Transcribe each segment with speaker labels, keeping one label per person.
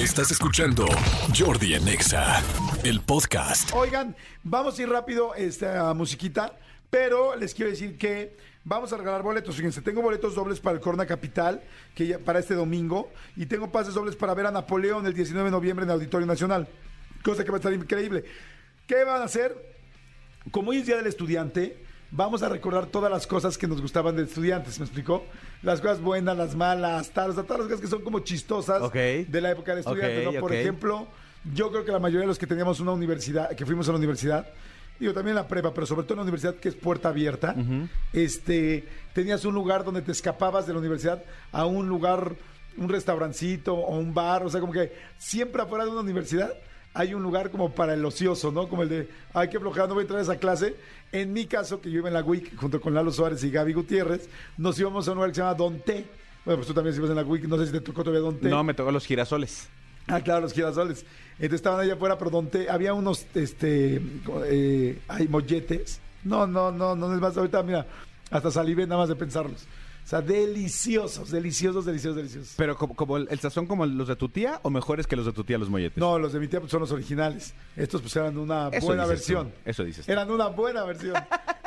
Speaker 1: Estás escuchando Jordi en Exa, el podcast.
Speaker 2: Oigan, vamos a ir rápido esta musiquita, pero les quiero decir que vamos a regalar boletos. Fíjense, tengo boletos dobles para el Corona Capital que ya- para este domingo y tengo pases dobles para ver a Napoleón el 19 de noviembre en el Auditorio Nacional. Cosa que va a estar increíble. ¿Qué van a hacer? Como hoy es Día del Estudiante, vamos a recordar todas las cosas que nos gustaban de estudiantes, ¿me explicó? Las cosas buenas, las malas, tal, o sea, todas las cosas que son como chistosas de la época del estudiante. Por ejemplo, yo creo que la mayoría de los que teníamos una universidad, que fuimos a la universidad, digo también la prepa, pero sobre todo en la universidad que es puerta abierta, este, tenías un lugar donde te escapabas de la universidad a un lugar, un restaurancito o un bar, o sea, como que siempre afuera de una universidad hay un lugar como para el ocioso, ¿no? Como el de, ay, qué flojera, no voy a entrar a esa clase. En mi caso, que yo iba en la WIC junto con Lalo Suárez y Gaby Gutiérrez, nos íbamos a un lugar que se llama Don T. Bueno, pues tú también ibas en la WIC, no sé si te tocó todavía Don T.
Speaker 3: No, me tocó los girasoles.
Speaker 2: Ah, claro, los girasoles. Entonces estaban allá afuera, pero donde había unos, este, eh, hay molletes. No, no, no, no es más. Ahorita, mira, hasta salivé nada más de pensarlos. O sea, deliciosos, deliciosos, deliciosos, deliciosos.
Speaker 3: Pero como, como el, el sazón como los de tu tía o mejores que los de tu tía los molletes.
Speaker 2: No, los de mi tía pues, son los originales. Estos pues eran una
Speaker 3: Eso
Speaker 2: buena
Speaker 3: dices tú,
Speaker 2: versión.
Speaker 3: eso dices tú.
Speaker 2: Eran una buena versión.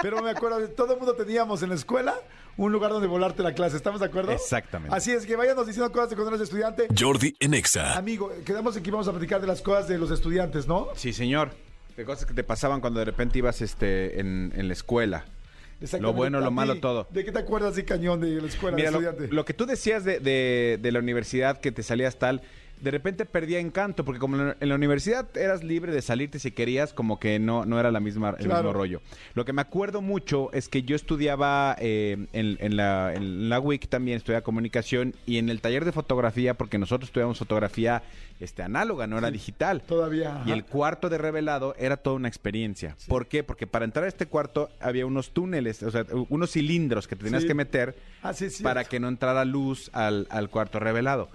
Speaker 2: Pero me acuerdo, de todo el mundo teníamos en la escuela un lugar donde volarte la clase. ¿Estamos de acuerdo?
Speaker 3: Exactamente.
Speaker 2: Así es que váyanos diciendo cosas de cuando eres estudiante.
Speaker 1: Jordi en Exa.
Speaker 2: Amigo, quedamos en que íbamos a platicar de las cosas de los estudiantes, ¿no?
Speaker 3: Sí, señor. De cosas que te pasaban cuando de repente ibas este, en, en la escuela. Lo bueno, lo malo, todo.
Speaker 2: ¿De qué te acuerdas de cañón de la escuela
Speaker 3: Mira,
Speaker 2: de
Speaker 3: lo,
Speaker 2: estudiante?
Speaker 3: lo que tú decías de, de- de la universidad, que te salías tal, de repente perdía encanto, porque como en la- universidad eras libre de salirte si querías, como que no, no era la misma, el
Speaker 2: Claro.
Speaker 3: mismo rollo. Lo que me acuerdo mucho es que yo estudiaba eh, en, en la, en la WIC también, estudiaba comunicación, y en el taller de fotografía, porque nosotros estudiamos fotografía este, análoga, no era digital.
Speaker 2: Todavía.
Speaker 3: Y el cuarto de revelado era toda una experiencia. ¿Por qué? Porque para entrar a este cuarto había unos túneles, o sea, unos cilindros que te tenías
Speaker 2: Sí.
Speaker 3: que meter
Speaker 2: Ah,
Speaker 3: para que no entrara luz al, al cuarto revelado.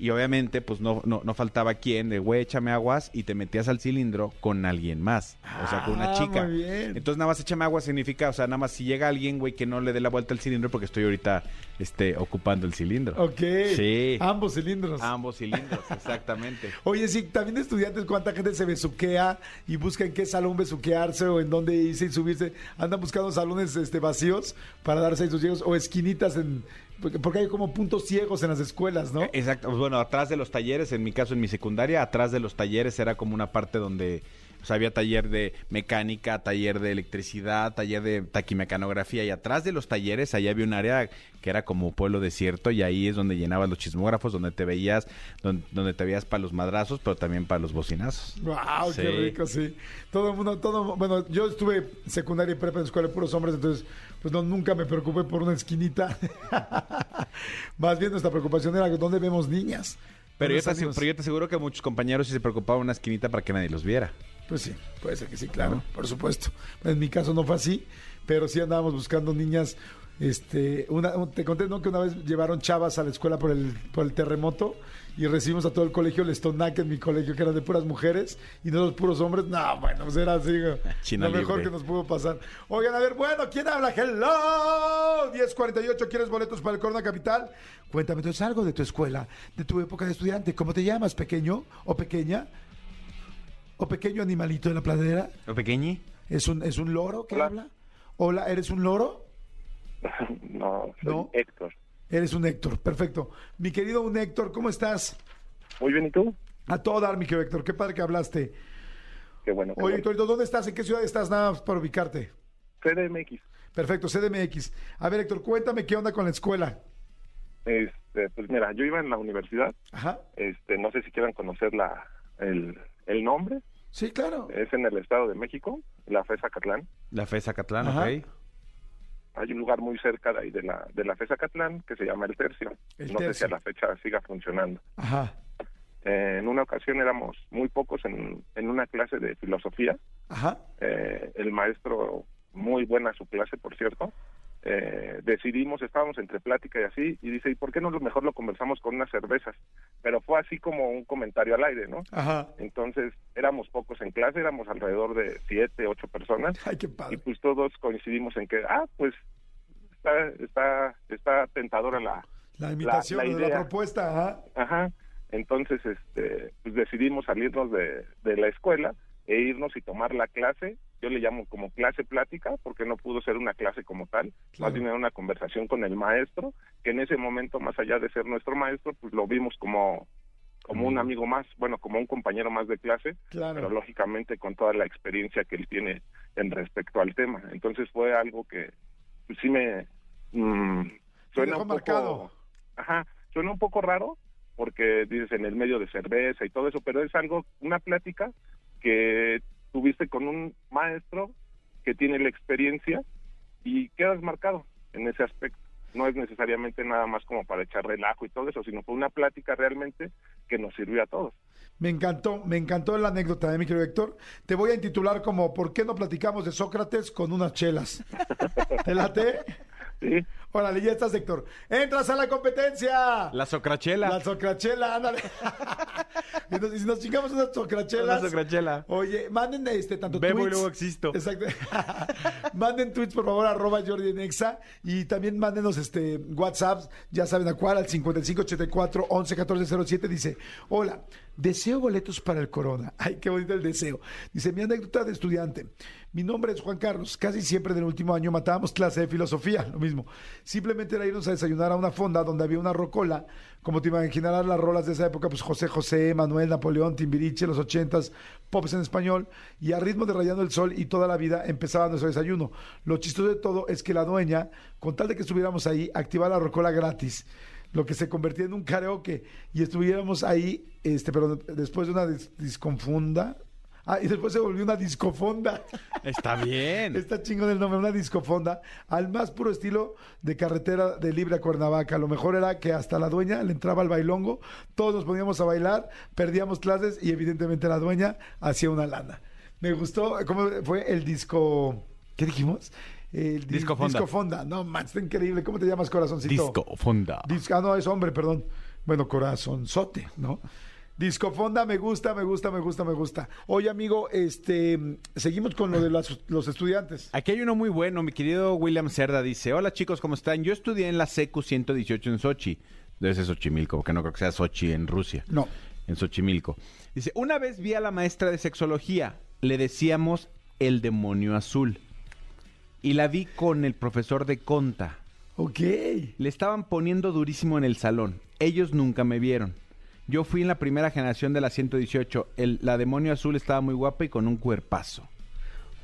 Speaker 3: Y obviamente, pues no, no, no faltaba quien de, güey, échame aguas y te metías al cilindro con alguien más. O sea, con una
Speaker 2: Ah,
Speaker 3: chica.
Speaker 2: muy bien.
Speaker 3: Entonces, nada más échame aguas significa, o sea, nada más si llega alguien, güey, que no le dé la vuelta al cilindro porque estoy ahorita este, ocupando el cilindro.
Speaker 2: Ok.
Speaker 3: Sí.
Speaker 2: Ambos cilindros.
Speaker 3: Ambos cilindros, exactamente.
Speaker 2: Oye, sí, también de estudiantes, ¿cuánta gente se besuquea y busca en qué salón besuquearse o en dónde irse y subirse? Andan buscando salones este, vacíos para darse sus ciegos o esquinitas en... Porque porque hay como puntos ciegos en las escuelas, ¿no?
Speaker 3: Exacto, pues bueno, atrás de los talleres, en mi caso en mi secundaria, atrás de los talleres era como una parte donde o sea, había taller de mecánica, taller de electricidad, taller de taquimecanografía y atrás de los talleres ahí había un área que era como pueblo desierto y ahí es donde llenabas los chismógrafos, donde te veías, donde, donde te veías para los madrazos, pero también para los bocinazos.
Speaker 2: Wow,
Speaker 3: Sí.
Speaker 2: qué rico, sí. Todo el mundo, todo, bueno, yo estuve secundaria y prepa en escuela de puros hombres, entonces, pues no, nunca me preocupé por una esquinita. Más bien nuestra preocupación era dónde vemos niñas.
Speaker 3: Pero
Speaker 2: ¿Dónde
Speaker 3: yo, te, pero yo te aseguro que muchos compañeros sí se preocupaban una esquinita para que nadie los viera.
Speaker 2: Pues sí, puede ser que sí, claro, por supuesto. En mi caso no fue así, pero sí andábamos buscando niñas. Este, una, un- te conté ¿no? que una vez llevaron chavas a la escuela por el, por el terremoto y recibimos a todo el colegio el estonaque en mi colegio, que eran de puras mujeres y nosotros puros hombres. No, bueno, pues era así,
Speaker 3: China
Speaker 2: lo mejor
Speaker 3: libre.
Speaker 2: que nos pudo pasar. Oigan, a ver, bueno, ¿quién habla? Hello, 1048, ¿quieres boletos para el Corona Capital? Cuéntame entonces algo de tu escuela, de tu época de estudiante. ¿Cómo te llamas, pequeño o pequeña? ¿O pequeño animalito de la pradera?
Speaker 3: ¿O pequeñi?
Speaker 2: ¿Es un, ¿Es un loro que
Speaker 4: Hola.
Speaker 2: habla? Hola, ¿eres un loro?
Speaker 4: no, soy
Speaker 2: No.
Speaker 4: Héctor.
Speaker 2: Eres un Héctor, perfecto. Mi querido un Héctor, ¿cómo estás?
Speaker 4: Muy bien, ¿y tú?
Speaker 2: A todo dar, mi querido Héctor, qué padre que hablaste.
Speaker 4: Qué bueno. qué
Speaker 2: Oye,
Speaker 4: bueno.
Speaker 2: Héctorito, ¿dónde estás? ¿En qué ciudad estás? Nada más para ubicarte.
Speaker 4: CDMX.
Speaker 2: Perfecto, CDMX. A ver, Héctor, cuéntame qué onda con la escuela.
Speaker 4: Este, pues mira, yo iba en la universidad.
Speaker 2: Ajá.
Speaker 4: Este, no sé si quieran conocer la, el, el nombre.
Speaker 2: Sí, claro.
Speaker 4: Es en el Estado de México, la FESA Catlán.
Speaker 3: La FES Zacatlán,
Speaker 2: Ajá.
Speaker 3: ok.
Speaker 4: Hay un lugar muy cerca de ahí de la, de la FESA Catlán que se llama El Tercio.
Speaker 2: El
Speaker 4: no sé si a la fecha siga funcionando.
Speaker 2: Ajá.
Speaker 4: Eh, en una ocasión éramos muy pocos en, en una clase de filosofía.
Speaker 2: Ajá.
Speaker 4: Eh, el maestro, muy buena su clase, por cierto, eh, decidimos, estábamos entre plática y así, y dice, ¿y por qué no lo mejor lo conversamos con unas cervezas? Pero fue así como un comentario al aire, ¿no?
Speaker 2: Ajá.
Speaker 4: Entonces, éramos pocos en clase, éramos alrededor de siete, ocho personas,
Speaker 2: Ay, qué
Speaker 4: y
Speaker 2: padre.
Speaker 4: pues todos coincidimos en que, ah, pues está, está, está tentadora la,
Speaker 2: La invitación,
Speaker 4: la
Speaker 2: la, propuesta, ajá.
Speaker 4: Ajá. Entonces, este, pues decidimos salirnos de, de la escuela e irnos y tomar la clase. Yo le llamo como clase plática, porque no pudo ser una clase como tal, más bien era una conversación con el maestro, que en ese momento, más allá de ser nuestro maestro, pues lo vimos como como un amigo más, bueno, como un compañero más de clase,
Speaker 2: Claro.
Speaker 4: pero lógicamente con toda la experiencia que él tiene en respecto al tema. Entonces fue algo que pues, sí me mm, suena un poco,
Speaker 2: marcado.
Speaker 4: ajá, suena un poco raro porque dices en el medio de cerveza y todo eso, pero es algo, una plática que tuviste con un maestro que tiene la experiencia y quedas marcado en ese aspecto. No es necesariamente nada más como para echar relajo y todo eso, sino fue una plática realmente que nos sirvió a todos.
Speaker 2: Me encantó, me encantó la anécdota de mi querido Héctor. Te voy a intitular como ¿Por qué no platicamos de Sócrates con unas chelas? ¿Te late?
Speaker 4: Sí,
Speaker 2: Órale, ya estás, Héctor. ¡Entras a la competencia!
Speaker 3: La socrachela.
Speaker 2: La socrachela, ándale. y, nos, y si nos chingamos unas socrachelas.
Speaker 3: Una socrachela.
Speaker 2: Oye, manden este tanto
Speaker 3: Bebo y
Speaker 2: tweets.
Speaker 3: luego existo.
Speaker 2: Exacto. manden tweets, por favor, arroba Jordi en Exa. Y también mándenos este WhatsApp, ya saben a cuál, al 5584 11 14 07. Dice: Hola, deseo boletos para el Corona. Ay, qué bonito el deseo. Dice: Mi anécdota de estudiante. Mi nombre es Juan Carlos. Casi siempre en el último año matábamos clase de filosofía, lo mismo. Simplemente era irnos a desayunar a una fonda donde había una rocola. Como te imaginarás, las rolas de esa época, pues José José, Manuel, Napoleón, Timbiriche, los ochentas, pops en español. Y a ritmo de Rayando el Sol y toda la vida empezaba nuestro desayuno. Lo chistoso de todo es que la dueña, con tal de que estuviéramos ahí, activaba la rocola gratis lo que se convertía en un karaoke y estuviéramos ahí, este, pero después de una dis- disconfunda, ah, y después se volvió una discofonda.
Speaker 3: Está bien.
Speaker 2: Está chingón el nombre, una discofonda, al más puro estilo de carretera de Libre a Cuernavaca. Lo mejor era que hasta la dueña le entraba al bailongo, todos nos poníamos a bailar, perdíamos clases y evidentemente la dueña hacía una lana. Me gustó, ¿cómo fue el disco? ¿Qué dijimos? El di-
Speaker 3: Discofonda.
Speaker 2: Discofonda. No, man, está increíble. ¿Cómo te llamas, corazoncito?
Speaker 3: Disco, fonda.
Speaker 2: Disco, ah, no, es hombre, perdón. Bueno, corazonzote, ¿no? Discofonda, me gusta, me gusta, me gusta, me gusta. Oye, amigo, este, seguimos con lo de las- los estudiantes.
Speaker 3: Aquí hay uno muy bueno, mi querido William Cerda dice, hola chicos, ¿cómo están? Yo estudié en la CECU 118 en Sochi. Debe ser Xochimilco, porque no creo que sea Sochi en Rusia.
Speaker 2: No.
Speaker 3: En Xochimilco. Dice, una vez vi a la maestra de sexología, le decíamos el demonio azul. Y la vi con el profesor de conta.
Speaker 2: Ok.
Speaker 3: Le estaban poniendo durísimo en el salón. Ellos nunca me vieron. Yo fui en la primera generación de la 118. El, la demonio azul estaba muy guapa y con un cuerpazo.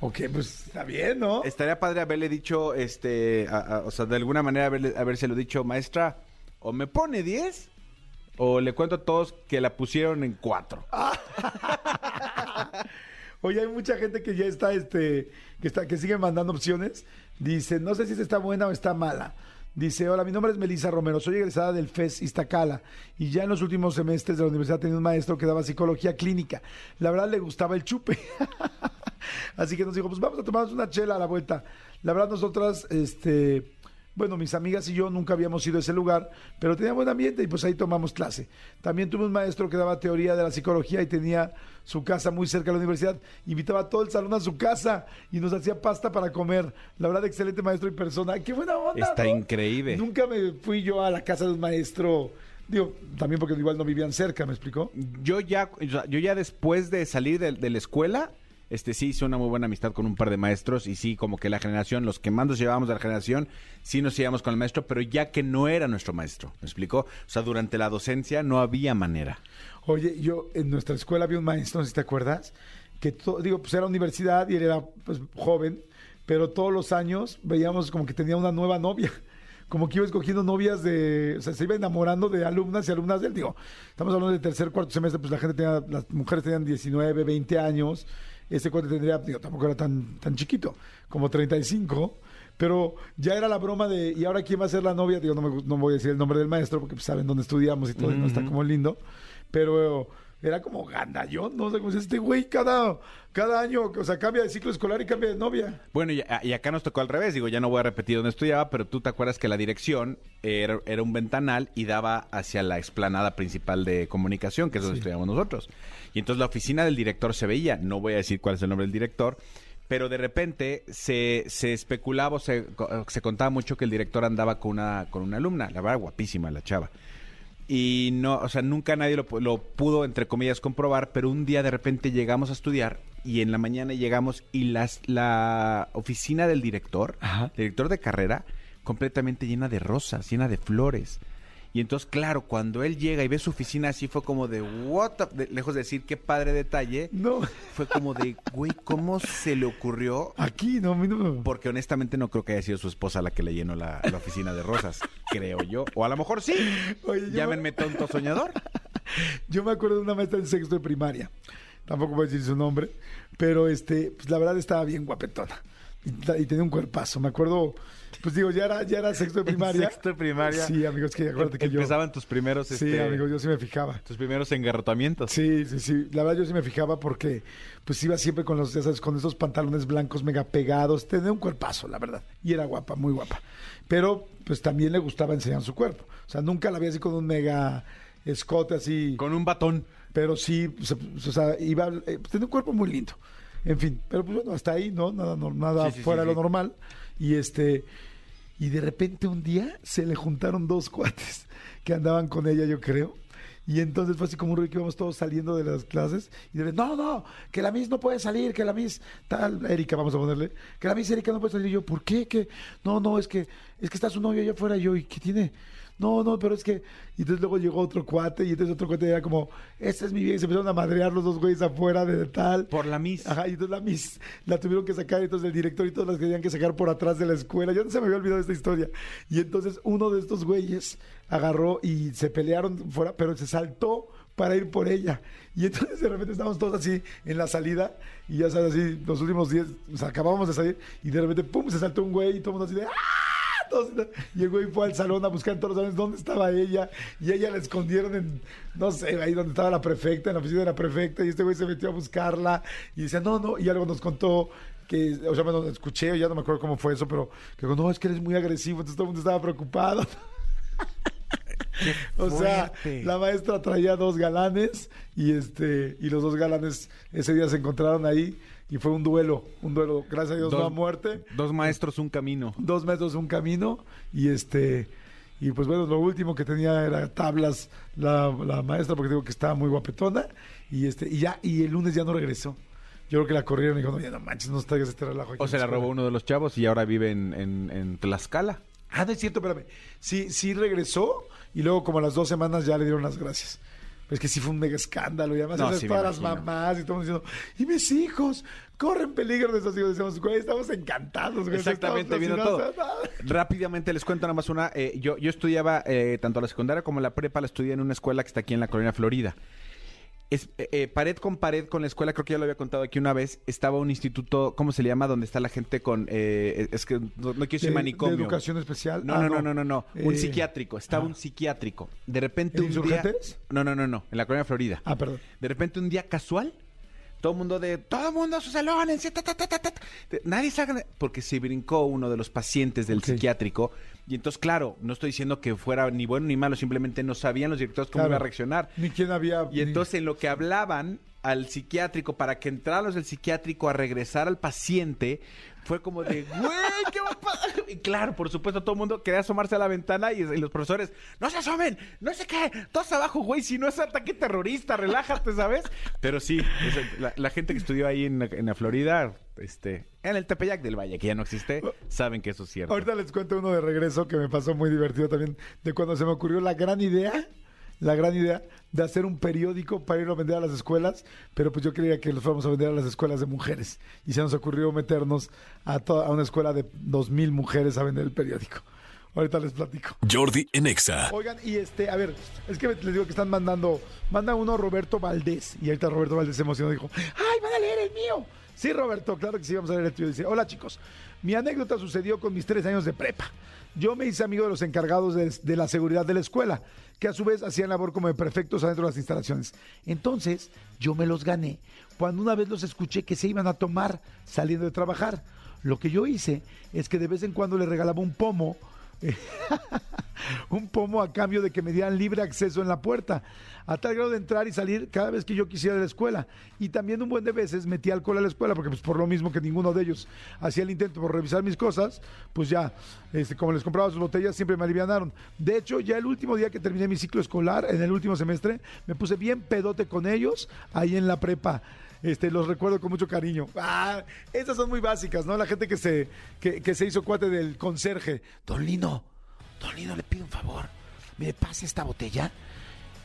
Speaker 2: Ok, pues está bien, ¿no?
Speaker 3: Estaría padre haberle dicho, este, a- a- o sea, de alguna manera haberle, habérselo dicho, maestra, o me pone 10, o le cuento a todos que la pusieron en 4.
Speaker 2: Oye, hay mucha gente que ya está, este, que está, que sigue mandando opciones. Dice, no sé si está buena o está mala. Dice, hola, mi nombre es Melissa Romero, soy egresada del FES Iztacala y ya en los últimos semestres de la universidad tenía un maestro que daba psicología clínica. La verdad le gustaba el chupe. Así que nos dijo, pues vamos a tomarnos una chela a la vuelta. La verdad nosotras, este, bueno, mis amigas y yo nunca habíamos ido a ese lugar, pero tenía buen ambiente y pues ahí tomamos clase. También tuve un maestro que daba teoría de la psicología y tenía su casa muy cerca de la universidad. Invitaba a todo el salón a su casa y nos hacía pasta para comer. La verdad, excelente maestro y persona. ¡Qué buena onda!
Speaker 3: Está
Speaker 2: ¿no?
Speaker 3: increíble.
Speaker 2: Nunca me fui yo a la casa de un maestro. Digo, también porque igual no vivían cerca, ¿me explicó?
Speaker 3: Yo ya, yo ya después de salir de, de la escuela, este sí hice una muy buena amistad con un par de maestros y sí, como que la generación, los que más llevábamos de la generación, sí nos llevamos con el maestro, pero ya que no era nuestro maestro, ¿me explicó? O sea, durante la docencia no había manera.
Speaker 2: Oye, yo en nuestra escuela había un maestro, si te acuerdas, que to- digo, pues era universidad y él era pues, joven, pero todos los años veíamos como que tenía una nueva novia. Como que iba escogiendo novias de, o sea, se iba enamorando de alumnas y alumnas de él. Digo, estamos hablando de tercer, cuarto semestre, pues la gente tenía, las mujeres tenían 19, 20 años. Ese cuate tendría, digo, tampoco era tan, tan chiquito, como 35. Pero ya era la broma de, ¿y ahora quién va a ser la novia? Digo, no, me no voy a decir el nombre del maestro porque pues, saben dónde estudiamos y todo, y no está como lindo. Pero era como gandallón, ¿no? O sea, como si este güey cada, cada año, o sea, cambia de ciclo escolar y cambia de novia.
Speaker 3: Bueno, y, y acá nos tocó al revés, digo, ya no voy a repetir dónde estudiaba, pero tú te acuerdas que la dirección era, era un ventanal y daba hacia la explanada principal de comunicación, que es donde estudiamos nosotros. Y entonces la oficina del director se veía, no voy a decir cuál es el nombre del director, pero de repente se, se especulaba, o se, se contaba mucho que el director andaba con una, con una alumna, la verdad guapísima la chava. Y no, o sea, nunca nadie lo, lo pudo, entre comillas, comprobar, pero un día de repente llegamos a estudiar y en la mañana llegamos y las, la oficina del director,
Speaker 2: Ajá.
Speaker 3: director de carrera, completamente llena de rosas, llena de flores. Y entonces, claro, cuando él llega y ve su oficina así, fue como de, what the-" de- lejos de decir qué padre detalle,
Speaker 2: No,
Speaker 3: fue como de, güey, ¿cómo se le ocurrió?
Speaker 2: aquí no, no
Speaker 3: Porque honestamente no creo que haya sido su esposa la que le llenó la, la oficina de rosas, creo yo. O a lo mejor sí.
Speaker 2: Oye, yo-
Speaker 3: Llámenme tonto soñador.
Speaker 2: Yo me acuerdo de una maestra en sexto de primaria. Tampoco voy a decir su nombre, pero este, pues la verdad estaba bien guapetona. Y, tenía un cuerpazo. Me acuerdo, pues digo, ya era, ya era sexto de primaria.
Speaker 3: sexto de primaria.
Speaker 2: Sí, amigos, que acuérdate que yo.
Speaker 3: Empezaban tus primeros,
Speaker 2: Sí,
Speaker 3: este,
Speaker 2: amigos, yo sí me fijaba.
Speaker 3: tus primeros engarrotamientos.
Speaker 2: Sí, sí, sí. La verdad yo sí me fijaba porque pues iba siempre con los, ya sabes, con esos pantalones blancos mega pegados. Tenía un cuerpazo, la verdad. Y era guapa, muy guapa. Pero pues también le gustaba enseñar su cuerpo. O sea, nunca la vi así con un mega escote así.
Speaker 3: Con un batón.
Speaker 2: Pero sí, pues, o sea, iba, eh, pues, tenía un cuerpo muy lindo. En fin, pero pues bueno, hasta ahí, ¿no? Nada, nada
Speaker 3: Sí, sí,
Speaker 2: fuera de
Speaker 3: sí.
Speaker 2: lo normal. Y este, y de repente un día se le juntaron dos cuates que andaban con ella, yo creo. Y entonces fue así como un ruido que íbamos todos saliendo de las clases y de repente, no, no, que la Miss no puede salir, que la Miss tal, Erika, vamos a ponerle, que la Miss Erika no puede salir. Y yo, ¿por qué? Que no, no, es que es que está su novio allá afuera. Y yo, ¿y qué tiene? No, no, pero es que. Y entonces luego llegó otro cuate y entonces otro cuate era como, esta es mi vida. Y se empezaron a madrear los dos güeyes afuera de tal.
Speaker 3: Por la Miss.
Speaker 2: Ajá, y entonces la Miss la tuvieron que sacar, y entonces el director y todos las querían que sacar por atrás de la escuela. Yo no se me había olvidado esta historia. Y entonces uno de estos güeyes agarró y se pelearon fuera, pero se saltó para ir por ella. Y entonces de repente estábamos todos así en la salida, y ya sabes, así, los últimos días, o sea, acabábamos de salir, y de repente, pum, se saltó un güey, y todo el mundo así de ¡ah! Todos- y el güey fue al salón a buscar en todos los salones dónde estaba ella, y ella la escondieron en, no sé, ahí donde estaba la prefecta, en la oficina de la prefecta, y este güey se metió a buscarla, y decía, no, no, y algo nos contó que, o sea, bueno, escuché, ya no me acuerdo cómo fue eso, pero que dijo, no, es que eres muy agresivo, entonces todo el mundo estaba preocupado. O sea, la maestra traía dos galanes y este y los dos galanes ese día se encontraron ahí y fue un duelo, un duelo, gracias a Dios no a muerte,
Speaker 3: Dos maestros, un camino.
Speaker 2: dos metros un camino y este y pues bueno, lo último que tenía era tablas la, la maestra porque digo que estaba muy guapetona y este y ya y el lunes ya no regresó. Yo creo que la corrieron y dijo, no, ya no manches, no traigas este relajo aquí
Speaker 3: O se la
Speaker 2: escuela".
Speaker 3: robó uno de los chavos y ahora vive en, en, en Tlaxcala.
Speaker 2: Ah, no es cierto, espérame. Sí, sí regresó y luego como a las dos semanas ya le dieron las gracias. Es que sí fue un mega escándalo y además
Speaker 3: No, sí,
Speaker 2: todas las mamás y todo el mundo diciendo, y mis hijos, corren peligro de esos hijos. Decíamos, güey, estamos encantados, güey.
Speaker 3: Exactamente, viendo todo.
Speaker 2: fascinados".
Speaker 3: Rápidamente les cuento nada más una. eh, yo, yo estudiaba eh, tanto la secundaria como la prepa, la estudié en una escuela que está aquí en la colonia Florida. Es, eh, eh, pared con pared con la escuela, creo que ya lo había contado aquí una vez, estaba un instituto, ¿cómo se le llama? Donde está la gente con... eh, es que no, no quiero decir
Speaker 2: De-
Speaker 3: manicomio.
Speaker 2: de educación especial.
Speaker 3: No,
Speaker 2: Ah,
Speaker 3: no, no, no, no, no. Un
Speaker 2: Eh,
Speaker 3: psiquiátrico. Estaba
Speaker 2: ah.
Speaker 3: un psiquiátrico. De repente
Speaker 2: ¿En
Speaker 3: un día... No, no, no, no. En la colonia Florida.
Speaker 2: Ah, perdón.
Speaker 3: De repente un día casual, todo el mundo de, todo el mundo a sus salones, ta, ta, ta, ta, ta". De- nadie salga, porque se brincó uno de los pacientes del psiquiátrico. Y entonces, claro, no estoy diciendo que fuera ni bueno ni malo, simplemente no sabían los directores cómo
Speaker 2: Claro.
Speaker 3: iba a reaccionar.
Speaker 2: Ni quién había.
Speaker 3: Y entonces en lo que hablaban al psiquiátrico para que entraran los del psiquiátrico a regresar al paciente, fue como de, güey, ¿qué va a pasar? Y claro, por supuesto, todo el mundo quería asomarse a la ventana y, y los profesores, no se asomen, no sé qué, todos abajo, güey, si no es ataque terrorista, relájate, ¿sabes? Pero sí, es- la, la gente que estudió ahí en, en la Florida, este, en el Tepeyac del Valle, que ya no existe, saben que eso es cierto.
Speaker 2: Ahorita les cuento uno de regreso que me pasó muy divertido también, de cuando se me ocurrió la gran idea, la gran idea de hacer un periódico para irlo a vender a las escuelas, pero pues yo quería que los fuéramos a vender a las escuelas de mujeres. Y se nos ocurrió meternos a, to- a una escuela de dos mil mujeres a vender el periódico. Ahorita les platico.
Speaker 1: Jordi en Exa.
Speaker 2: Oigan, y este, a ver, es que les digo que están mandando, manda uno Roberto Valdés, y ahorita Roberto Valdés se emocionó y dijo, ¡ay, van a leer el mío! Sí, Roberto, claro que sí, vamos a leer el tuyo. Dice, hola chicos, mi anécdota sucedió con mis tres años de prepa. Yo me hice amigo de los encargados de, de la seguridad de la escuela, que a su vez hacían labor como de prefectos adentro de las instalaciones. Entonces, yo me los gané cuando una vez los escuché que se iban a tomar saliendo de trabajar. Lo que yo hice es que de vez en cuando le regalaba un pomo un pomo a cambio de que me dieran libre acceso en la puerta, a tal grado de entrar y salir cada vez que yo quisiera de la escuela. Y también un buen de veces metí alcohol a la escuela, porque pues por lo mismo que ninguno de ellos hacía el intento por revisar mis cosas, pues ya, este, como les compraba sus botellas, siempre me alivianaron. De hecho, ya el último día que terminé mi ciclo escolar, en el último semestre, me puse bien pedote con ellos ahí en la prepa. Este, los recuerdo con mucho cariño. Ah, esas son muy básicas, ¿no? La gente que se, que, se hizo cuate del conserje. Don Lino, Don Lino, le pido un favor. ¿Me pasa esta botella?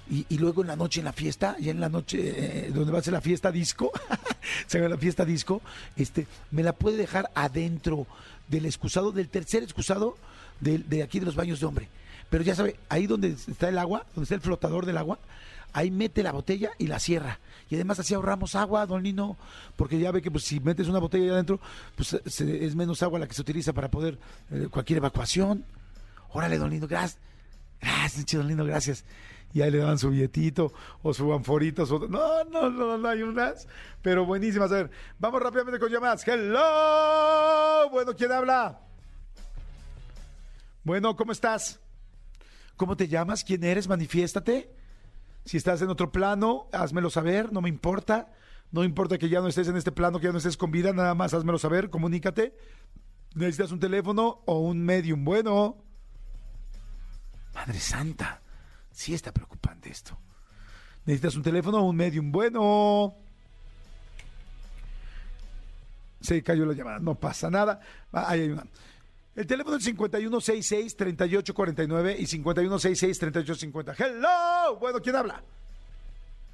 Speaker 2: Y, luego en la noche en la fiesta, ya en la noche eh, donde va a ser la fiesta disco, se llama la fiesta disco, este, me la puede dejar adentro del excusado, del tercer excusado de, de aquí de los baños de hombre. Pero ya sabe, ahí donde está el agua, donde está el flotador del agua, ahí mete la botella y la cierra. Y además así ahorramos agua, don Lino, porque ya ve que pues, si metes una botella ahí adentro, pues se- es menos agua la que se utiliza para poder eh, cualquier evacuación. Órale, don Lino, gracias. Gracias, don Lino, gracias. Y ahí le daban su billetito o su anforito. su- No, no, no, no hay unas, pero buenísimas. A ver, vamos rápidamente con llamadas. Hello. Bueno, ¿quién habla? Bueno, ¿cómo estás? ¿Cómo te llamas? ¿Quién eres? Manifiéstate. Si estás en otro plano, házmelo saber, no me importa. No importa que ya no estés en este plano, que ya no estés con vida, nada más házmelo saber, comunícate. ¿Necesitas un teléfono o un medium? Bueno. Madre Santa, sí está preocupante esto. ¿Necesitas un teléfono o un medium? Bueno. Se cayó la llamada, no pasa nada. Ah, ahí hay una. El teléfono es 5166-3849 y 5166-3850. ¡Hello! Bueno, ¿quién habla?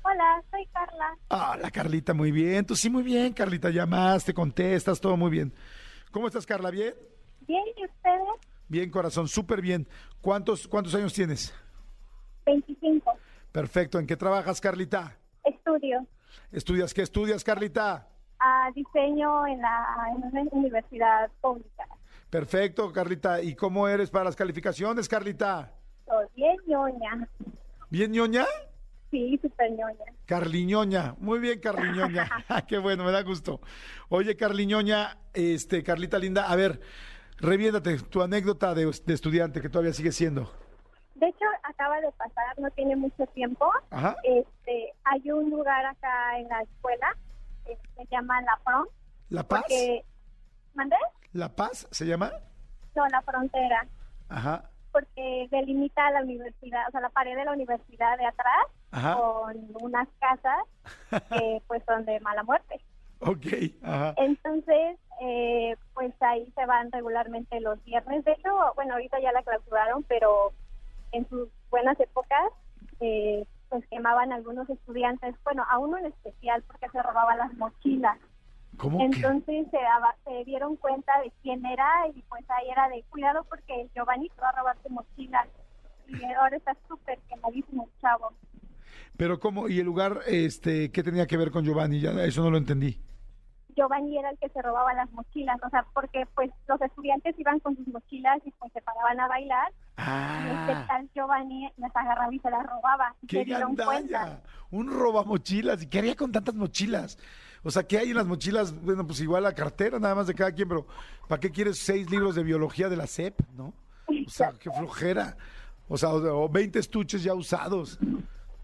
Speaker 5: Hola, soy Carla.
Speaker 2: Ah, la Carlita, muy bien. Tú sí, muy bien, Carlita. Llamaste, contestas, todo muy bien. ¿Cómo estás, Carla? ¿Bien?
Speaker 5: Bien, ¿y ustedes?
Speaker 2: Bien, corazón, súper bien. ¿Cuántos, ¿Cuántos años tienes?
Speaker 5: 25.
Speaker 2: Perfecto. ¿En qué trabajas, Carlita?
Speaker 5: Estudio
Speaker 2: ¿Estudias qué estudias, Carlita?
Speaker 5: a diseño en, la, en una universidad pública.
Speaker 2: Perfecto, Carlita. ¿Y cómo eres para las calificaciones, Carlita?
Speaker 5: Soy bien ñoña.
Speaker 2: ¿Bien ñoña?
Speaker 5: Sí, súper ñoña.
Speaker 2: Carliñoña, muy bien, Carliñoña. Qué bueno, me da gusto. Oye, Carliñoña, este, Carlita linda, a ver, reviéndate tu anécdota de, de estudiante que todavía sigue siendo.
Speaker 5: De hecho, acaba de pasar, no tiene mucho tiempo.
Speaker 2: Ajá.
Speaker 5: Este, hay un lugar acá en la escuela que se llama La Front.
Speaker 2: ¿La Paz?
Speaker 5: ¿Mandé?
Speaker 2: ¿La Paz se llama?
Speaker 5: No, La Frontera.
Speaker 2: Ajá.
Speaker 5: Porque delimita la universidad, o sea, la pared de la universidad de atrás
Speaker 2: Ajá.
Speaker 5: con unas casas que pues son de mala muerte.
Speaker 2: Ok, ajá.
Speaker 5: Entonces, eh, pues ahí se van regularmente los viernes. De hecho, bueno, ahorita ya la clausuraron, pero en sus buenas épocas, eh, pues quemaban algunos estudiantes, bueno, a uno en especial porque se robaba las mochilas. Entonces se, daba- se dieron cuenta de quién era y pues ahí era de cuidado porque Giovanni te va a robar tu mochila. Y ahora está súper quemadísimo chavo.
Speaker 2: Pero cómo, y el lugar, este, ¿qué tenía que ver con Giovanni? Ya, eso no lo entendí.
Speaker 5: Giovanni era el que se robaba las mochilas, o sea, porque pues los estudiantes iban con sus mochilas y pues se paraban a bailar y este
Speaker 2: Ah,
Speaker 5: tal Giovanni las agarraba y se las robaba.
Speaker 2: qué
Speaker 5: se dieron cuenta.
Speaker 2: Un robamochilas. ¿Y qué haría con tantas mochilas? O sea, ¿qué hay en las mochilas? Bueno, pues igual la cartera, nada más de cada quien, pero ¿para qué quieres seis libros de biología de la SEP, no? O sea, qué flojera. O sea, o, o 20 estuches ya usados.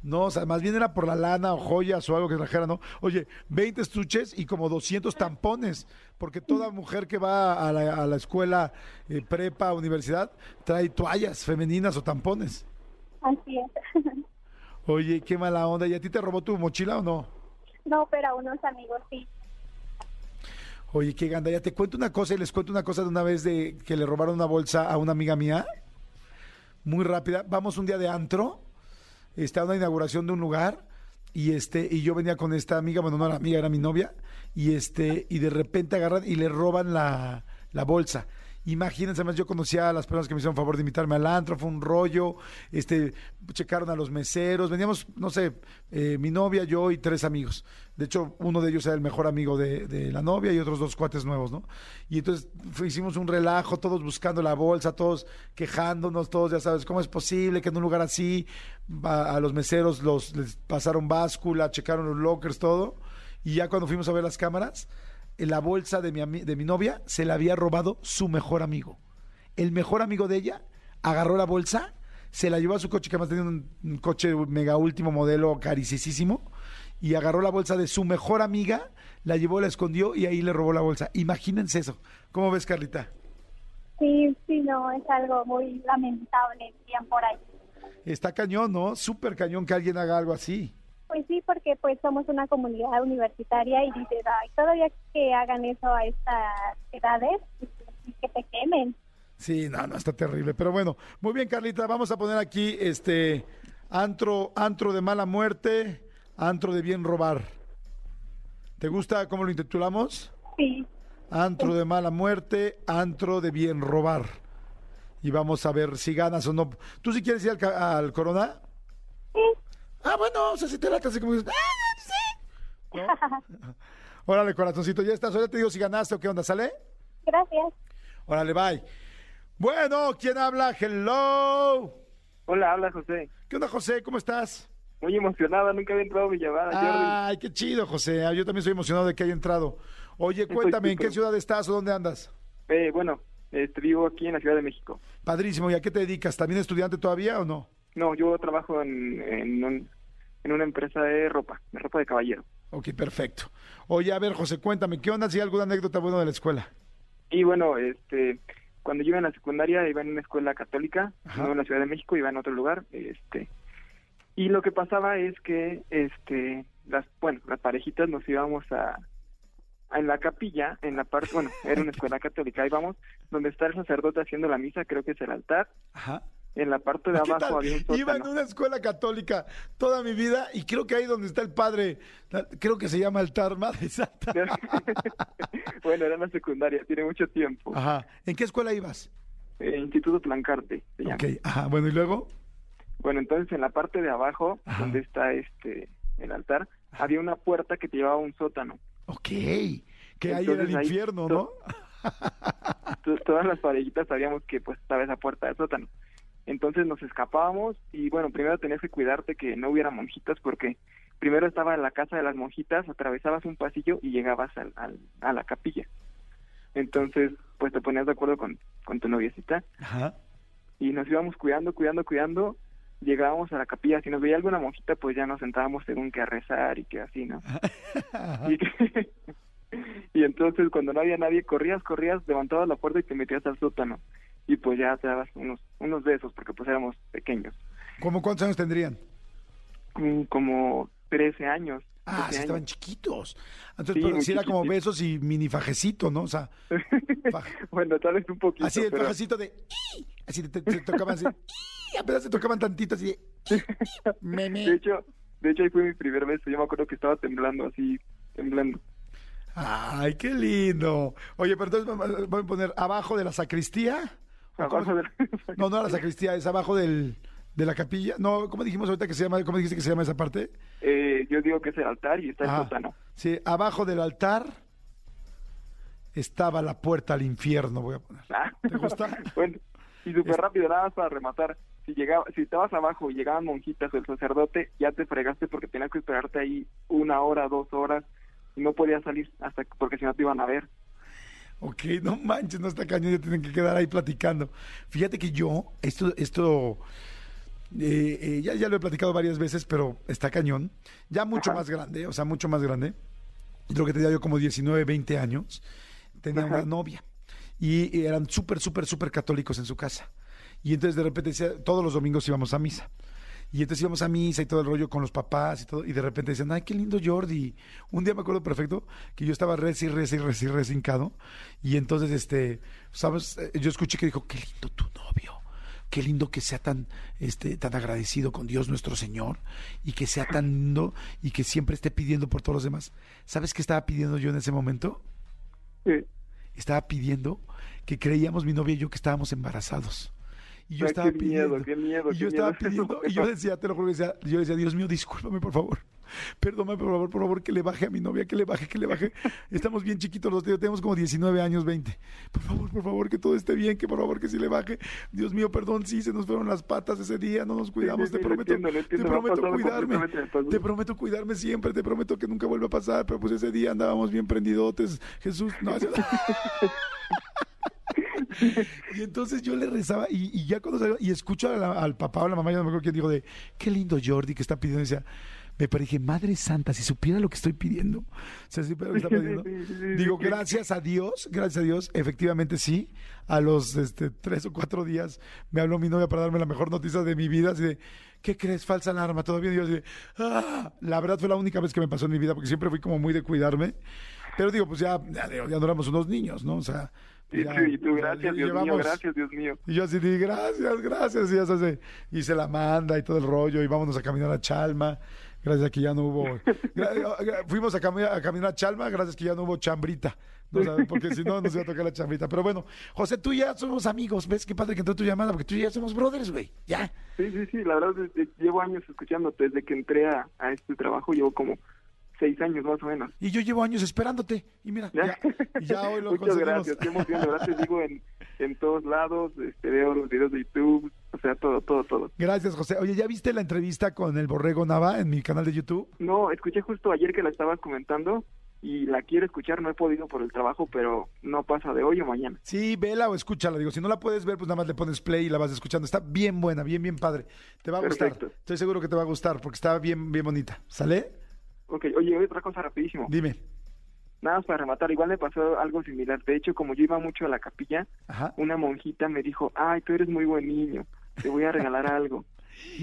Speaker 2: No, o sea, más bien era por la lana o joyas o algo que trajera, ¿no? Oye, 20 estuches y como 200 tampones, porque toda mujer que va a la, a la escuela, eh, prepa, universidad, trae toallas femeninas o tampones.
Speaker 5: Así es.
Speaker 2: Oye, qué mala onda. ¿Y a ti te robó tu mochila o no?
Speaker 5: No, pero a unos amigos sí.
Speaker 2: Oye, qué ganda. Ya te cuento una cosa y les cuento una cosa de una vez de que le robaron una bolsa a una amiga mía. Muy rápida. Vamos un día de antro. Está una inauguración de un lugar. Y este, y yo venía con esta amiga, bueno, no era amiga, era mi novia, y este, y de repente agarran y le roban la, la bolsa. Imagínense, además yo conocía a las personas que me hicieron favor de invitarme al antro, fue un rollo, este, checaron a los meseros, veníamos, no sé, eh, mi novia, yo y tres amigos. De hecho, uno de ellos era el mejor amigo de, la novia y otros dos cuates nuevos, ¿no? Y entonces hicimos un relajo, todos buscando la bolsa, todos quejándonos, todos, ya sabes, ¿cómo es posible que en un lugar así a, los meseros los les pasaron báscula, checaron los lockers, todo? Y ya cuando fuimos a ver las cámaras, la bolsa de mi, de mi novia se la había robado su mejor amigo. el mejor amigo de ella agarró la bolsa, se la llevó a su coche, que además tenía un, un coche mega último modelo caricísimo, y agarró la bolsa de su mejor amiga, la llevó, la escondió y ahí le robó la bolsa. Imagínense eso. ¿Cómo ves, Carlita?
Speaker 5: Sí, sí, no, es algo muy lamentable bien por ahí.
Speaker 2: Está cañón, ¿no? Súper cañón que alguien haga algo así.
Speaker 5: Pues sí, porque pues somos una comunidad universitaria y dices, ay, todavía que hagan eso a estas edades, y que te quemen.
Speaker 2: Sí, no, no, está terrible. Pero bueno, muy bien, Carlita, vamos a poner aquí este antro, antro de mala muerte, antro de bien robar. ¿Te gusta cómo lo intitulamos?
Speaker 5: Sí,
Speaker 2: Antro de mala muerte, antro de bien robar. Y vamos a ver si ganas o no. ¿Tú sí quieres ir al, al Corona?
Speaker 5: sí,
Speaker 2: Ah, bueno, o sea, si te late así como dices, ah, sí. ¿No? Órale, corazoncito, ya estás. Ahora te digo si ganaste o qué onda, ¿sale?
Speaker 5: gracias.
Speaker 2: Órale, bye. Bueno, ¿quién habla? Hello.
Speaker 6: Hola, habla José.
Speaker 2: ¿Qué onda, José? ¿Cómo estás?
Speaker 6: Muy emocionado, nunca había entrado mi llamada,
Speaker 2: Ay, qué chido, José. Ah, Yo también estoy emocionado de que haya entrado. Oye, cuéntame, ¿en qué ciudad estás o dónde andas?
Speaker 6: Eh, bueno, este, vivo aquí en la Ciudad de México.
Speaker 2: Padrísimo. ¿Y a qué te dedicas? ¿También estudiante todavía o no?
Speaker 6: No, yo trabajo en, en, un- en una empresa de ropa, de ropa de caballero.
Speaker 2: Ok, perfecto. Oye, a ver, José, cuéntame, ¿qué onda si hay alguna anécdota buena de la escuela?
Speaker 6: Y bueno, este, cuando yo iba en la secundaria iba en una escuela católica,
Speaker 2: Ajá.
Speaker 6: no en la Ciudad de México, iba en otro lugar, este, y lo que pasaba es que, este, las, bueno, las parejitas nos íbamos a, a en la capilla, en la parte, bueno, era una escuela católica, ahí vamos, donde está el sacerdote haciendo la misa, creo que es el altar,
Speaker 2: Ajá.
Speaker 6: En la parte de
Speaker 2: ¿Qué
Speaker 6: abajo había un sótano.
Speaker 2: Iba en una escuela católica toda mi vida y creo que ahí donde está el padre, creo que se llama altar Madre Santa.
Speaker 6: bueno, era en la secundaria, tiene mucho tiempo.
Speaker 2: Ajá. ¿En qué escuela ibas?
Speaker 6: Eh, Instituto Plancarte se llama.
Speaker 2: Ok, ajá. Bueno, ¿y luego?
Speaker 6: Bueno, entonces en la parte de abajo,
Speaker 2: Ajá.
Speaker 6: donde está este el altar, había una puerta que te llevaba a un sótano.
Speaker 2: Ok. Que ahí era el
Speaker 6: ahí
Speaker 2: infierno, ¿no?
Speaker 6: To- Todas las parejitas sabíamos que pues estaba esa puerta del sótano. Entonces nos escapábamos y bueno, primero tenías que cuidarte que no hubiera monjitas porque primero estaba en la casa de las monjitas, atravesabas un pasillo y llegabas al, al- a la capilla. Entonces, pues te ponías de acuerdo con, con tu noviecita
Speaker 2: Ajá.
Speaker 6: y nos íbamos cuidando, cuidando, cuidando. Llegábamos a la capilla, si nos veía alguna monjita, pues ya nos sentábamos según que a rezar y que así, ¿no? Y, y entonces cuando no había nadie, corrías, corrías, levantabas la puerta y te metías al sótano. Y pues ya te dabas unos, unos besos, porque pues éramos pequeños,
Speaker 2: ¿Cómo cuántos años tendrían?
Speaker 6: Mm, como 13 años.
Speaker 2: Ah,
Speaker 6: 13
Speaker 2: sí, estaban chiquitos. Entonces,
Speaker 6: Sí,
Speaker 2: pero sí era como besos y mini fajecito, ¿no? O sea,
Speaker 6: bueno, tal vez un poquito,
Speaker 2: así el
Speaker 6: pero...
Speaker 2: fajecito de... Así te, te tocaban así... Apenas te tocaban tantito así de... Meme.
Speaker 6: De hecho, de hecho ahí fue mi primer beso, yo me acuerdo que estaba temblando así, temblando.
Speaker 2: Ay, qué lindo. Oye, pero entonces voy a poner abajo de la sacristía. ¿O cómo
Speaker 6: Abajo
Speaker 2: se-
Speaker 6: de-
Speaker 2: No, no la sacristía, es abajo del, de la capilla. No, ¿cómo dijimos ahorita que se llama? ¿Cómo dijiste que se llama esa parte?
Speaker 6: Eh, yo digo que es el altar y está el sótano.
Speaker 2: Sí, abajo del altar estaba la puerta al infierno, voy a poner.
Speaker 6: Ah.
Speaker 2: ¿Te gusta?
Speaker 6: bueno, y súper rápido, nada más para rematar. Si llegaba, si estabas abajo y llegaban monjitas o el sacerdote, ya te fregaste porque tenías que esperarte ahí una hora, dos horas y no podías salir hasta porque si no te iban a ver.
Speaker 2: Ok, no manches, no está cañón, ya tienen que quedar ahí platicando. Fíjate que yo, esto, esto, eh, eh, ya, ya lo he platicado varias veces, pero está cañón. Ya mucho
Speaker 6: Ajá.
Speaker 2: más grande, o sea, mucho más grande. Creo que tenía yo como 19, 20 años. Tenía
Speaker 6: Ajá.
Speaker 2: una novia. Y, eran súper, súper, súper católicos en su casa. Y entonces de repente decía, todos los domingos íbamos a misa. Y entonces íbamos a misa y todo el rollo con los papás y todo. Y de repente decían, ay, qué lindo Jordi. Un día me acuerdo perfecto que yo estaba reci, reci, reci, reci hincado. Y entonces, este, ¿sabes? Eh, Yo escuché que dijo, qué lindo tu novio. Qué lindo que sea tan, este, tan agradecido con Dios nuestro Señor. Y que sea tan lindo y que siempre esté pidiendo por todos los demás. ¿Sabes qué estaba pidiendo yo en ese momento?
Speaker 6: Sí.
Speaker 2: Estaba pidiendo que creíamos mi novia y yo que estábamos embarazados. Y yo
Speaker 6: Ay,
Speaker 2: estaba
Speaker 6: qué miedo,
Speaker 2: pidiendo.
Speaker 6: qué miedo,
Speaker 2: y yo
Speaker 6: qué
Speaker 2: estaba
Speaker 6: miedo.
Speaker 2: pidiendo. Y yo decía, te lo juro, decía, yo decía, Dios mío, discúlpame, por favor. Perdóname, por favor, por favor, que le baje a mi novia, que le baje, que le baje. Estamos bien chiquitos los dos, tenemos como 19 años, 20. Por favor, por favor, que todo esté bien, que por favor, que sí le baje. Dios mío, perdón, sí, se nos fueron las patas ese día, no nos cuidamos,
Speaker 6: sí,
Speaker 2: te
Speaker 6: sí,
Speaker 2: prometo,
Speaker 6: entiendo,
Speaker 2: te prometo cuidarme. Te prometo cuidarme siempre, te prometo que nunca vuelva a pasar, pero pues ese día andábamos bien prendidotes. Jesús, no, Y entonces yo le rezaba y, y ya cuando salió, y escucho a la- al papá o a la mamá, yo no me acuerdo quién dijo de, qué lindo Jordi que está pidiendo. Y decía, me pareció, madre santa, si supiera lo que estoy pidiendo. O sea, si supiera lo que está pidiendo. Digo, gracias a Dios, gracias a Dios, efectivamente sí. A los este, tres o cuatro días me habló mi novia para darme la mejor noticia de mi vida. Así de, ¿qué crees? Falsa alarma, todo bien. Y yo así de, ah, la verdad fue la única vez que me pasó en mi vida porque siempre fui como muy de cuidarme. Pero digo, pues ya, ya, ya no éramos unos niños, ¿no? O sea,
Speaker 6: Y
Speaker 2: ya-
Speaker 6: tú, y tú,
Speaker 2: ya
Speaker 6: gracias, Dios mío,
Speaker 2: llevamos-
Speaker 6: gracias, Dios mío.
Speaker 2: y yo así de gracias, gracias. Y, eso se, y se la manda y todo el rollo. Y vámonos a caminar a Chalma. Gracias a que ya no hubo. gra- gra- fuimos a, cami- a caminar a Chalma, gracias que ya no hubo chambrita. No sabes, porque si no, nos iba a tocar la chambrita. Pero bueno, José, tú y ya somos amigos. ¿Ves qué padre que entró tu llamada? Porque tú y ya somos brothers, güey. Ya.
Speaker 6: Sí, sí, sí, la verdad es que llevo años escuchándote desde que entré a, a este trabajo, llevo como seis años más o menos.
Speaker 2: Y yo llevo años esperándote. Y mira, ya, ya hoy lo
Speaker 6: Muchas gracias, qué emoción, de verdad te digo en, en todos lados, este, veo los videos de YouTube, o sea, todo, todo, todo.
Speaker 2: Gracias, José. Oye, ¿ya viste la entrevista con el Borrego Nava en mi canal de YouTube?
Speaker 6: No, escuché justo ayer que la estabas comentando y la quiero escuchar, no he podido por el trabajo, pero no pasa de hoy o mañana.
Speaker 2: Sí, vela o escúchala. Digo, si no la puedes ver, pues nada más le pones play y la vas escuchando. Está bien buena, bien, bien padre. Te va a
Speaker 6: Perfecto.
Speaker 2: gustar. Estoy seguro que te va a gustar porque está bien, bien bonita. ¿Sale?
Speaker 6: Ok, oye, otra cosa rapidísimo.
Speaker 2: Dime.
Speaker 6: Nada más para rematar, igual me pasó algo similar. De hecho, como yo iba mucho a la capilla,
Speaker 2: Ajá.
Speaker 6: una monjita me dijo, ay, tú eres muy buen niño, te voy a regalar algo.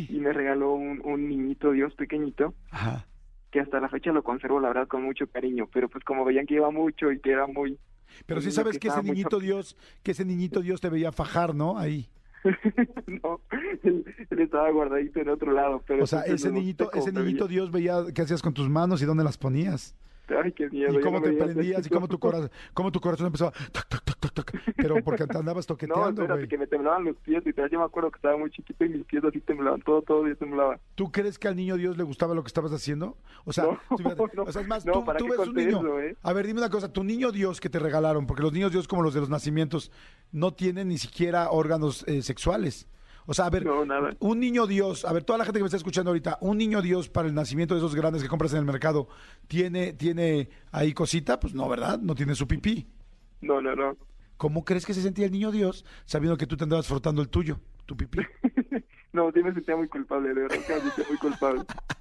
Speaker 6: Y me regaló un, un niñito Dios pequeñito,
Speaker 2: Ajá.
Speaker 6: que hasta la fecha lo conservo, la verdad, con mucho cariño. Pero pues como veían que iba mucho y que era muy...
Speaker 2: Pero sí sabes
Speaker 6: que
Speaker 2: que ese niñito Dios, que ese niñito Dios te veía fajar, ¿no? Ahí.
Speaker 6: no, él, él estaba guardadito en otro lado. Pero
Speaker 2: O sea, ese niñito, ese niñito. Dios veía qué hacías con tus manos y dónde las ponías.
Speaker 6: Ay, qué miedo.
Speaker 2: Y cómo
Speaker 6: no
Speaker 2: te prendías y cómo tu corazón, cómo tu corazón empezaba toc, toc, toc, toc, toc. Pero porque te andabas
Speaker 6: No,
Speaker 2: toqueteando,
Speaker 6: espérate,
Speaker 2: güey.
Speaker 6: que me temblaban los pies. Literal, yo me acuerdo que estaba muy chiquito y mis pies así temblaban. Todo, todo ya temblaba.
Speaker 2: ¿Tú crees que al niño Dios le gustaba lo que estabas haciendo? O sea,
Speaker 6: No, no.
Speaker 2: o sea, es más,
Speaker 6: No,
Speaker 2: tú,
Speaker 6: ¿para
Speaker 2: tú ves un niño.
Speaker 6: eso, eh?
Speaker 2: A ver, dime una cosa, tu niño Dios que te regalaron, porque los niños Dios como los de los nacimientos no tienen ni siquiera órganos eh, sexuales. O sea, a ver,
Speaker 6: No, nada.
Speaker 2: un niño Dios, a ver, toda la gente que me está escuchando ahorita, un niño Dios para el nacimiento de esos grandes que compras en el mercado, ¿tiene, tiene ahí cosita? Pues no, ¿verdad? No tiene su pipí.
Speaker 6: No, no, no.
Speaker 2: ¿Cómo crees que se sentía el niño Dios sabiendo que tú te andabas frotando el tuyo, tu pipí?
Speaker 6: no, sí me sentía muy culpable, de verdad que me sentía muy culpable.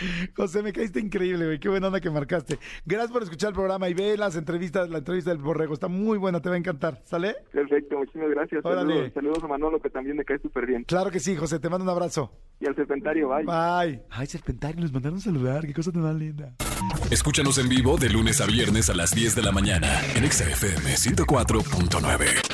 Speaker 2: José, me caíste increíble, güey. Qué buena onda que marcaste. Gracias por escuchar el programa y ve las entrevistas, la entrevista del borrego. Está muy buena, te va a encantar. ¿Sale?
Speaker 6: Perfecto, muchísimas gracias.
Speaker 2: Órale.
Speaker 6: Saludos, saludos a Manolo, que también me cae súper bien.
Speaker 2: Claro que sí, José. Te mando un abrazo.
Speaker 6: Y al serpentario, bye.
Speaker 2: Bye. Ay, Serpentario, nos mandaron saludar. Qué cosa tan más linda.
Speaker 1: Escúchanos en vivo de lunes a viernes a las 10 de la mañana en Exa FM 104.9.